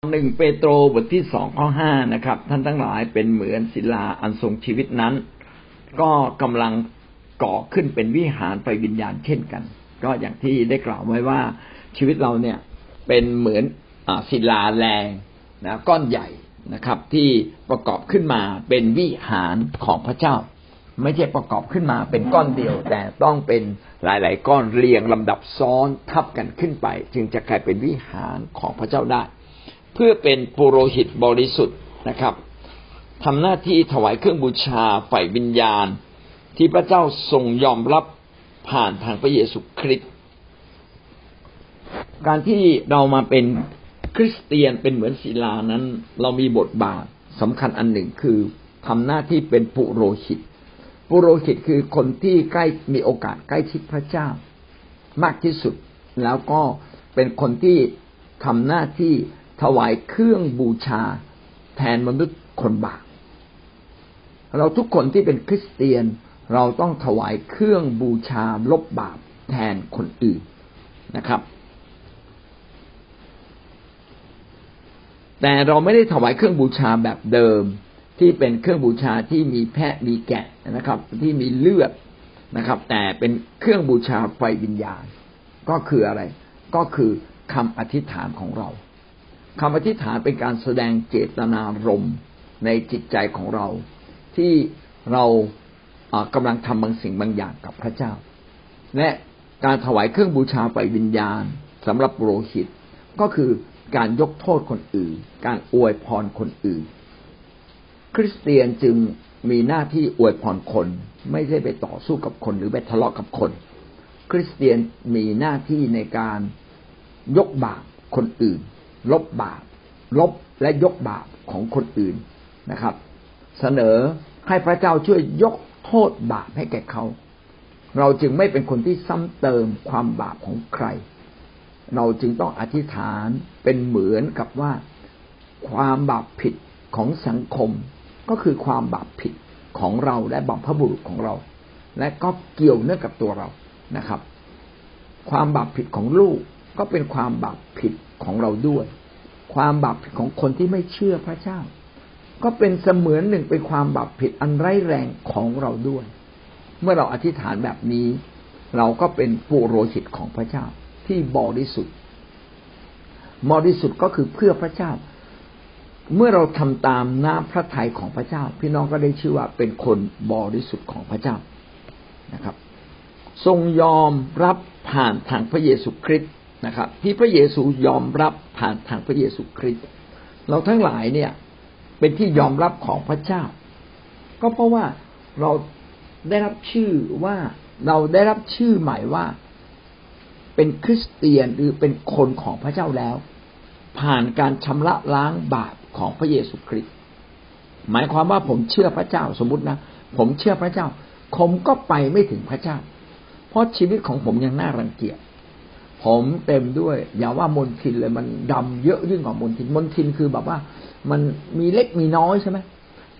หนึ่งเปโตรบทที่สองข้อห้านะครับ ท่านทั้งหลายเป็นเหมือนศิลาอันทรงชีวิตนั้น ก็กำลังก่อขึ้นเป็นวิหารไปวิญญาณเช่นกัน ก็อย่างที่ได้กล่าวไว้ว่าชีวิตเราเนี่ยเป็นเหมือนศิลาแรงนะก้อนใหญ่นะครับ ที่ประกอบขึ้นมาเป็นวิหารของพระเจ้า ไม่ใช่ประกอบขึ้นมาเป็นก้อนเดียว แต่ต้องเป็นหลาย ๆ ก้อนเรียงลำดับซ้อนทับกันขึ้นไป จึงจะกลายเป็นวิหารของพระเจ้าได้ พื่อเป็นปุโรหิตบริสุทธิ์นะครับทำหน้าที่ถวายเครื่องบูชาฝ่ายวิญญาณ ที่พระเจ้าทรงยอมรับผ่านทางพระเยซูคริสต์การที่เรามาเป็นคริสเตียนเป็นเหมือนศิลานั้น เรามีบทบาทสำคัญอันหนึ่งคือทำหน้าที่เป็นปุโรหิต ปุโรหิตคือคนที่ใกล้มีโอกาสใกล้ชิดพระเจ้า มากที่สุดแล้วก็เป็นคนที่ทำหน้าที่ ถวายเครื่องบูชาแทนมนุษย์คนบาปเราทุกคนที่เป็นคริสเตียนเราต้องถวายเครื่องบูชาลบบาปแทนคนอื่นนะครับ แต่เราไม่ได้ถวายเครื่องบูชาแบบเดิม ที่เป็นเครื่องบูชาที่มีแพะมีแกะนะครับ ที่มีเลือดนะครับ แต่เป็นเครื่องบูชาไฟวิญญาณ ก็คืออะไร ก็คือคำอธิษฐานของเรา คำอธิษฐานเป็นการแสดงเจตนารมณ์ในจิตใจของเรา ที่เรากำลังทำบางสิ่งบางอย่างกับพระเจ้า และการถวายเครื่องบูชาไปวิญญาณสำหรับโรหิต ก็คือการยกโทษคนอื่น การอวยพรคนอื่น คริสเตียนจึงมีหน้าที่อวยพรคน ไม่ใช่ไปต่อสู้กับคนหรือไปทะเลาะกับคน คริสเตียนมีหน้าที่ในการยกบาปคนอื่น ลบบาป ลบและยกบาปของคนอื่นนะครับ เสนอให้พระเจ้าช่วยยกโทษบาปให้แก่เขา เราจึงไม่เป็นคนที่ซ้ำเติมความบาปของใคร เราจึงต้องอธิษฐานเป็นเหมือนกับว่าความบาปผิดของสังคม ก็คือความบาปผิดของเราและบัมพบุรุษของเรา และก็เกี่ยวเนื่องกับตัวเรานะครับ ความบาปผิดของลูก ก็เป็นความบาปผิดของเราด้วย ความบาปผิดของคนที่ไม่เชื่อพระเจ้า ก็เป็นเสมือนหนึ่งเป็นความบาปผิดอันร้ายแรงของเราด้วย เมื่อเราอธิษฐานแบบนี้ เราก็เป็นปุโรหิตของพระเจ้า ที่บริสุทธิ์บริสุทธิ์ก็คือเพื่อพระเจ้า เมื่อเราทำตามน้ำพระทัยของพระเจ้า พี่น้องก็ได้ชื่อว่าเป็นคนบริสุทธิ์ของพระเจ้านะครับ ทรงยอมรับผ่านทางพระเยซูคริสต์ นะครับ ที่พระเยซูยอมรับผ่านทางพระเยซูคริสต์เราทั้งหลายเนี่ยเป็นที่ยอมรับของพระเจ้า ก็เพราะว่าเราได้รับชื่อว่าเราได้รับชื่อใหม่ว่าเป็นคริสเตียนหรือเป็นคนของพระเจ้าแล้ว ผ่านการชำระล้างบาปของพระเยซูคริสต์หมายความว่าผมเชื่อพระเจ้าสมมตินะ ผมเชื่อพระเจ้า ผมก็ไปไม่ถึงพระเจ้า เพราะชีวิตของผมยังน่ารังเกียจ ผมเต็มด้วย อย่าว่ามนทินเลยมันดำเยอะยิ่งกว่ามนทินมนทินคือแบบว่า มันมีเล็กมีน้อยใช่ไหม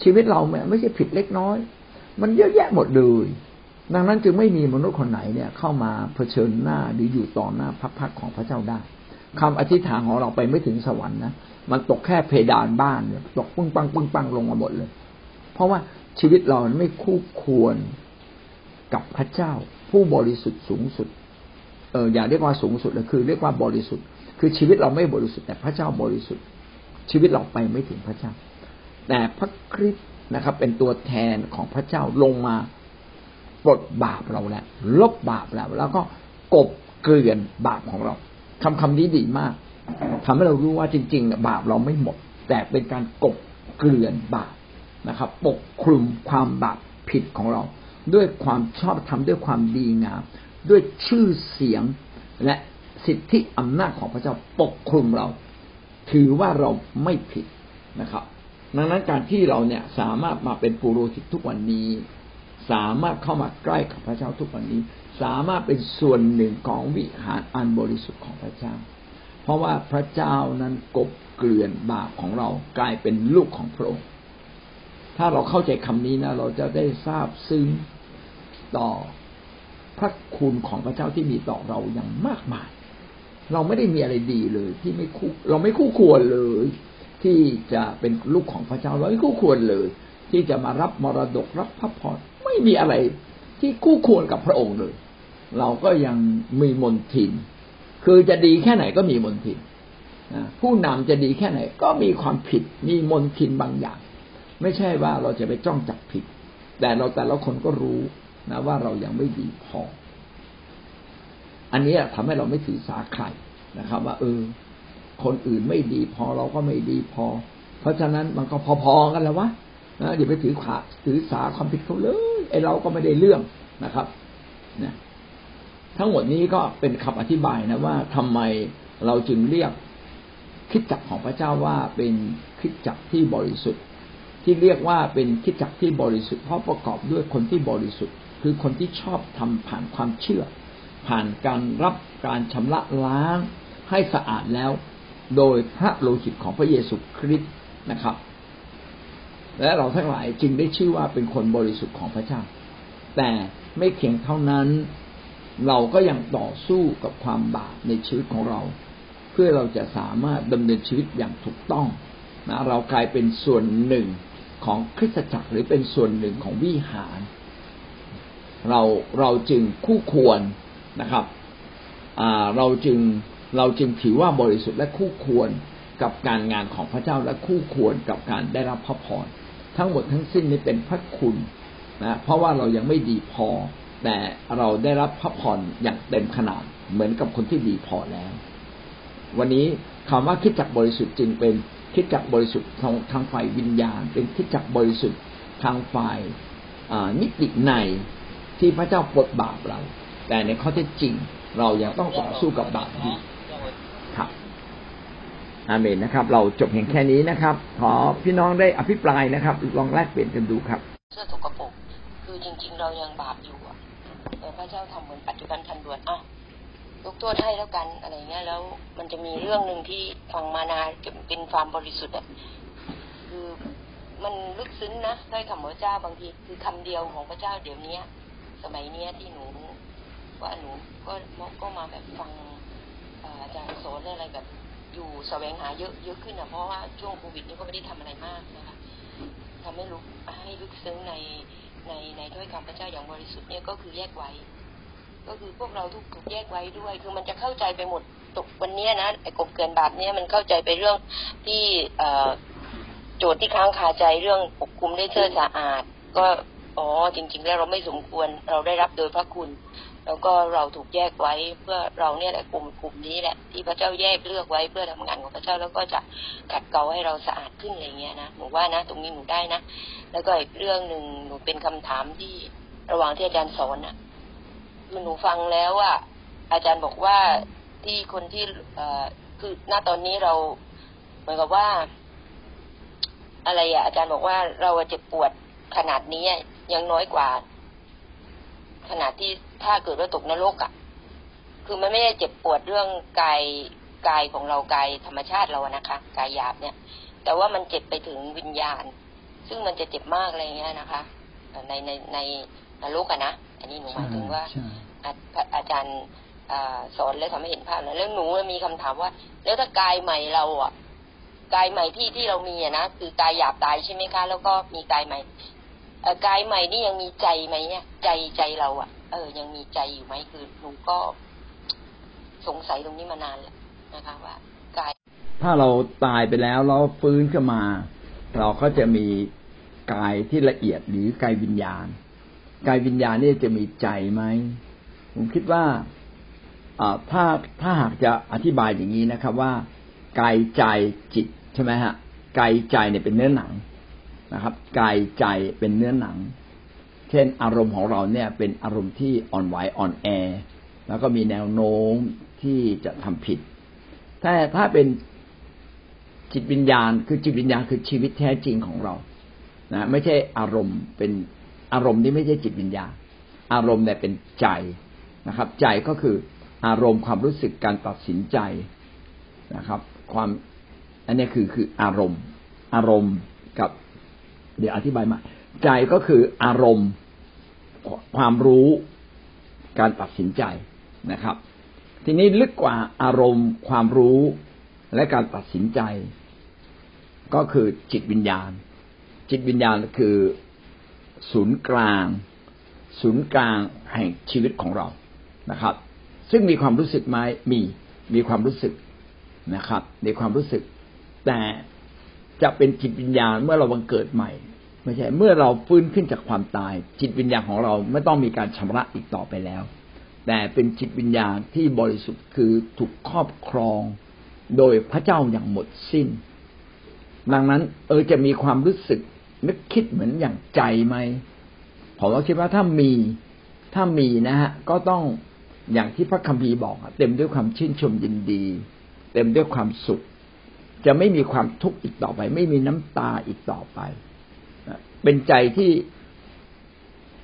ชีวิตเราไม่ใช่ผิดเล็กน้อย มันเยอะแยะหมดเลยดังนั้นจึงไม่มีมนุษย์คนไหนเนี่ยเข้ามาเผชิญหน้าหรืออยู่ต่อหน้าพระพักของพระเจ้าได้คำอธิษฐานของเราไปไม่ถึงสวรรค์นะมันตกแค่เพดานบ้านเนี่ยตกปึ้งปังปึ้งปังลงมาหมดเลย เพราะว่าชีวิตเราไม่คู่ควรกับพระเจ้าผู้บริสุทธิ์สูงสุด เอออย่าเรียกว่าสูงสุดเลยคือ เรียกว่าบริสุทธิ์ คือชีวิตเราไม่บริสุทธิ์แต่พระเจ้าบริสุทธิ์ ชีวิตเราไปไม่ถึงพระเจ้า แต่พระคริสต์นะครับ เป็นตัวแทนของพระเจ้าลงมาปลดบาปเราแล้วลบบาปแล้ว แล้วก็กบเกลื่อนบาปของเราคำคำนี้ดีมากทำให้เรารู้ว่าจริง ๆ บาปเราไม่หมด แต่เป็นการกบเกลื่อนบาปนะครับ ปกคลุมความบาปผิดของเรา ด้วยความชอบธรรมด้วยความดีงาม ด้วยชื่อเสียงและสิทธิอำนาจของพระเจ้าปกคลุมเรา ถือว่าเราไม่ผิดนะครับ ดังนั้นการที่เราเนี่ยสามารถมาเป็นปุโรหิตทุกวันนี้ สามารถเข้ามาใกล้กับพระเจ้าทุกวันนี้ สามารถเป็นส่วนหนึ่งของวิหารอันบริสุทธิ์ของพระเจ้า เพราะว่าพระเจ้านั้นกบเกลื่อนบาปของเรากลายเป็นลูกของพระองค์ถ้าเราเข้าใจคำนี้นะ เราจะได้ทราบซึ้งต่อ พระคุณของพระเจ้าที่มีต่อเราอย่างมากมาย เราไม่ได้มีอะไรดีเลยที่ไม่คู่เราไม่คู่ควรเลย ที่จะเป็นลูกของพระเจ้าเราไม่คู่ควรเลย ที่จะมารับมรดกรับพระพรไม่มีอะไรที่คู่ควรกับพระองค์เลย เราก็ยังมีมนทิน คือจะดีแค่ไหนก็มีมนทินผู้นำจะดีแค่ไหน ก็มีความผิดมีมนทินบางอย่าง ไม่ใช่ว่าเราจะไปจ้องจับผิด แต่เราแต่ละคนก็รู้ นะว่าเรายังไม่ดีพอ อันนี้ทำให้เราไม่ถือสาใครนะครับ ว่า เออ คนอื่นไม่ดีพอเราก็ไม่ดีพอ เพราะฉะนั้นมันก็พอๆกันแล้ววะนะอย่าไปถือขาถือสาความผิดเขาเลยไอเราก็ไม่ได้เรื่องนะครับนะทั้งหมดนี้ก็เป็นคำอธิบายนะว่าทำไมเราจึงเรียกคิดจักของพระเจ้าว่าเป็นคิดจักที่บริสุทธิ์ ที่เรียกว่าเป็นคิดจักที่บริสุทธิ์เพราะประกอบด้วยคนที่บริสุทธิ์ คือคนที่ชอบทำผ่านความเชื่อ ผ่านการรับการชำระล้างให้สะอาดแล้ว โดยพระโลหิตของพระเยซูคริสต์นะครับ และเราทั้งหลายจึงได้ชื่อว่าเป็นคนบริสุทธิ์ของพระเจ้า แต่ไม่เพียงเท่านั้นเราก็ยังต่อสู้กับความบาปในชีวิตของเรา เพื่อเราจะสามารถดำเนินชีวิตอย่างถูกต้องนะเรากลายเป็นส่วนหนึ่งของคริสตจักรหรือเป็นส่วนหนึ่งของวิหาร เราเราจึงคู่ควรนะครับเราจึงเราจึงถือว่าบริสุทธิ์และคู่ควรกับการงานของพระเจ้าและคู่ควรกับการได้รับพระพรทั้งหมดทั้งสิ้นนี้เป็นพระคุณนะเพราะว่าเรายังไม่ดีพอ แต่เราได้รับพระพรอย่างเต็มขนาดเหมือนกับคนที่ดีพอแล้ว วันนี้คำว่าคิดจักบริสุทธิ์จึงเป็นคิดจักบริสุทธิ์ทางทางฝ่ายวิญญาณ เป็นคิดจักบริสุทธิ์ทางฝ่ายนิติใน ที่พระเจ้าปลดบาปเรา แต่ในข้อเท็จจริง เรายังต้องต่อสู้กับบาปอยู่ครับอาเมนนะครับ เราจบเพียงแค่นี้นะครับ ขอพี่น้องได้อภิปรายนะครับ ลองแลกเปลี่ยนกันดูครับเสื้อตกกระปกคือจริง ๆ เรายังบาปอยู่อะพระเจ้าทำเหมือนปัจจุบันทันด่วนอะยกโทษให้แล้วกันอะไรเงี้ย แล้วมันจะมีเรื่องหนึ่งที่ฟังมานานเป็นความบริสุทธิ์อะคือมันลึกซึ้งนะได้คำพระเจ้าบางทีคือคำเดียวของพระเจ้าเดี๋ยวนี้ สมัยเนี้ยที่หนูว่าหนูก็ก็มาแบบฟังอาจารย์สอนอะไรแบบอยู่แสวงหาเยอะเยอะขึ้นอะเพราะว่าช่วงโควิดนี้ก็ไม่ได้ทำอะไรมากนะคะทำให้รู้ให้ลึกซึ้งในในในถ้อยคำพระเจ้าอย่างบริสุทธิ์เนี่ยก็คือแยกไว้ ก็คือพวกเราทุกถูกแยกไว้ด้วย คือมันจะเข้าใจไปหมดตกวันนี้นะไอ้กบเกินบาปเนี้ยมันเข้าใจไปเรื่องที่เอโจทย์ที่ค้างคาใจเรื่องปกคุมได้เชื่อสะอาด ก็ อ๋อ จริง ๆ แล้วเราไม่สมควร เราได้รับโดยพระคุณ แล้วก็เราถูกแยกไว้เพื่อเราเนี่ยแหละกลุ่มกลุ่มนี้แหละ ที่พระเจ้าแยกเลือกไว้เพื่อทำงานของพระเจ้าแล้วก็จะขัดเกลาให้เราสะอาดขึ้นอะไรเงี้ยนะหนูว่านะ ตรงนี้หนูได้นะแล้วก็อีกเรื่องหนึ่งหนูเป็นคำถามที่ระหว่างที่อาจารย์สอนอะคือหนูฟังแล้วอะอาจารย์บอกว่าที่คนที่เอ่อคือณตอนนี้เราเหมือนกับว่า อะไรอะอาจารย์บอกว่าเราเจ็บปวดขนาดนี้ ยังน้อยกว่า ขนาดที่ถ้าเกิดว่าตกนรกอะ คือมันไม่ได้เจ็บปวดเรื่องกายกายของเรากายธรรมชาติเราอะนะคะกายหยาบเนี่ย แต่ว่ามันเจ็บไปถึงวิญญาณ ซึ่งมันจะเจ็บมากอะไรเงี้ยนะคะในในในนรกอะนะอันนี้หนูหมายถึงว่าอาจารย์สอนแล้วทำให้เห็นภาพแล้วแล้วหนูมีคำถามว่า แล้วถ้ากายใหม่เราอะกายใหม่ที่ที่เรามีอะนะคือกายหยาบตายใช่ไหมคะ แล้วก็มีกายใหม่ กายใหม่นี่ยังมีใจไหมเนี่ย ใจใจเราอะเออ ยังมีใจอยู่ไหมคือหนูก็สงสัยตรงนี้มานานแล้วนะคะ ว่ากาย ถ้าเราตายไปแล้วเราฟื้นขึ้นมา เราก็จะมีกายที่ละเอียดหรือกายวิญญาณ กายวิญญาณนี่จะมีใจไหมผมคิดว่าถ้าถ้าหากจะอธิบายอย่างนี้นะครับ ว่ากายใจจิตใช่ไหมฮะกายใจเนี่ยเป็นเนื้อหนัง นะครับ กายใจเป็นเนื้อหนัง เช่น อารมณ์ของเราเนี่ยเป็นอารมณ์ที่อ่อนไหวอ่อนแอ แล้วก็มีแนวโน้มที่จะทำผิดแต่ถ้าเป็นจิตวิญญาณ คือจิตวิญญาณคือชีวิตแท้จริงของเรานะไม่ใช่อารมณ์เป็นอารมณ์นี้ไม่ใช่จิตวิญญาณ อารมณ์เนี่ยเป็นใจนะครับ ใจก็คืออารมณ์ความรู้สึกการตัดสินใจนะครับ ความอันนี้คือคืออารมณ์ อารมณ์กับ เดี๋ยวอธิบายมา ใจก็คืออารมณ์ ความรู้การตัดสินใจนะครับ ทีนี้ลึกกว่าอารมณ์ความรู้และการตัดสินใจ ก็คือจิตวิญญาณ จิตวิญญาณคือศูนย์กลาง ศูนย์กลางแห่งชีวิตของเรานะครับ ซึ่งมีความรู้สึกไหมมีมีความรู้สึกนะครับในความรู้สึก แต่ จะเป็นจิตวิญญาณเมื่อเราบังเกิดใหม่ไม่ใช่เมื่อเราฟื้นขึ้นจากความตาย จิตวิญญาณของเราไม่ต้องมีการชำระอีกต่อไปแล้ว แต่เป็นจิตวิญญาณที่บริสุทธิ์คือถูกครอบครอง โดยพระเจ้าอย่างหมดสิ้น ดังนั้นเออจะมีความรู้สึกนึกคิดเหมือนอย่างใจไหมผมก็คิดว่าถ้ามีถ้ามีนะฮะก็ต้องอย่างที่พระคัมภีร์บอกเต็มด้วยความชื่นชมยินดี เต็มด้วยความสุข จะไม่มีความทุกข์อีกต่อไป ไม่มีน้ำตาอีกต่อไปเป็นใจที่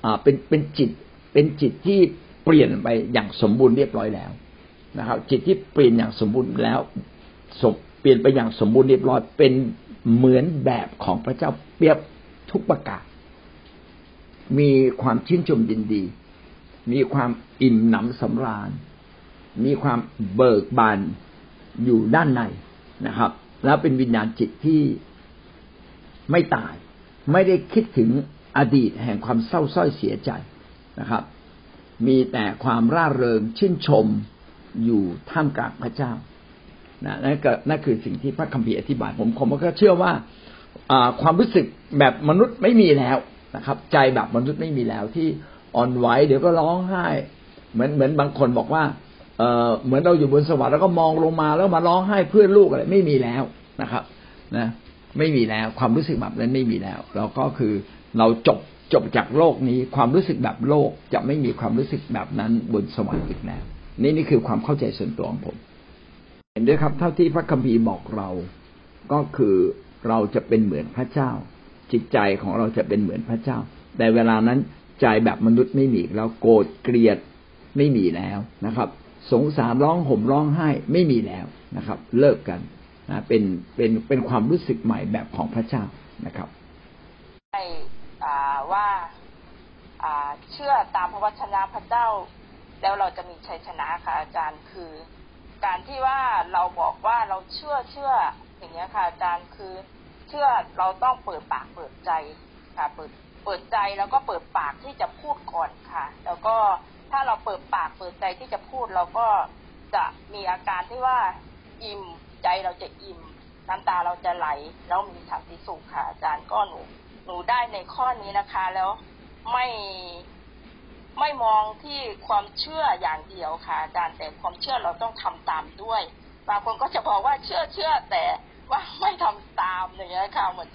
อ่าเป็นเป็นจิต เป็นจิตที่เปลี่ยนไปอย่างสมบูรณ์เรียบร้อยแล้วนะครับ จิตที่เปลี่ยนอย่างสมบูรณ์แล้วเปลี่ยนไปอย่างสมบูรณ์เรียบร้อย เป็นเหมือนแบบของพระเจ้าเปรียบทุกประกาศ มีความชื่นชมยินดี มีความอิ่มหนำสำราญ มีความเบิกบานอยู่ด้านในนะครับ แล้วเป็นวิญญาณจิตที่ไม่ตาย ไม่ได้คิดถึงอดีตแห่งความเศร้าส้อยเสียใจนะครับ มีแต่ความร่าเริงชื่นชมอยู่ท่ามกลางพระเจ้านะนั่นก็นั่นคือสิ่งที่พระคัมภีร์อธิบาย ผมผมก็เชื่อว่าความรู้สึกแบบมนุษย์ไม่มีแล้วนะครับ ใจแบบมนุษย์ไม่มีแล้วที่อ่อนไหวเดี๋ยวก็ร้องไห้ เหมือนเหมือนบางคนบอกว่า เออเหมือนเราอยู่บนสวรรค์แล้วก็มองลงมาแล้วมาร้องไห้เพื่อนลูกอะไรไม่มีแล้วนะครับ นะ ไม่มีแล้วความรู้สึกแบบนั้นไม่มีแล้ว เราก็คือเราจบจบจากโลกนี้ความรู้สึกแบบโลกจะไม่มีความรู้สึกแบบนั้นบนสวรรค์อีกแล้วนี่นี่คือความเข้าใจส่วนตัวของผม เห็นด้วยครับ เท่าที่พระคัมภีร์บอกเราก็คือเราจะเป็นเหมือนพระเจ้า จิตใจของเราจะเป็นเหมือนพระเจ้า แต่เวลานั้นใจแบบมนุษย์ไม่มีแล้วโกรธเกลียดไม่มีแล้วนะครับ สงสารร้องห่มร้องไห้ไม่มีแล้วนะครับ เลิกกันนะเป็นเป็นเป็นความรู้สึกใหม่แบบของพระเจ้านะครับใช่ว่าเชื่อตามพระวจนะพระเจ้า แล้วเราจะมีชัยชนะค่ะอาจารย์คือ การที่ว่าเราบอกว่าเราเชื่อเชื่ออย่างเงี้ยค่ะอาจารย์คือ เชื่อเราต้องเปิดปากเปิดใจค่ะเปิดเปิดใจแล้วก็เปิดปากที่จะพูดก่อนค่ะ แล้วก็ ถ้าเราเปิดปากเปิดใจที่จะพูดเราก็จะมีอาการที่ว่าอิ่มใจเราจะอิ่มน้ำตาเราจะไหล แล้วมีสันติสุขค่ะอาจารย์ก็หนูหนูได้ในข้อนี้นะคะ แล้วไม่ไม่มองที่ความเชื่ออย่างเดียวค่ะอาจารย์แต่ความเชื่อเราต้องทำตามด้วย บางคนก็จะบอกว่าเชื่อเชื่อแต่ว่าไม่ทำตามอย่างเงี้ยค่ะเหมือน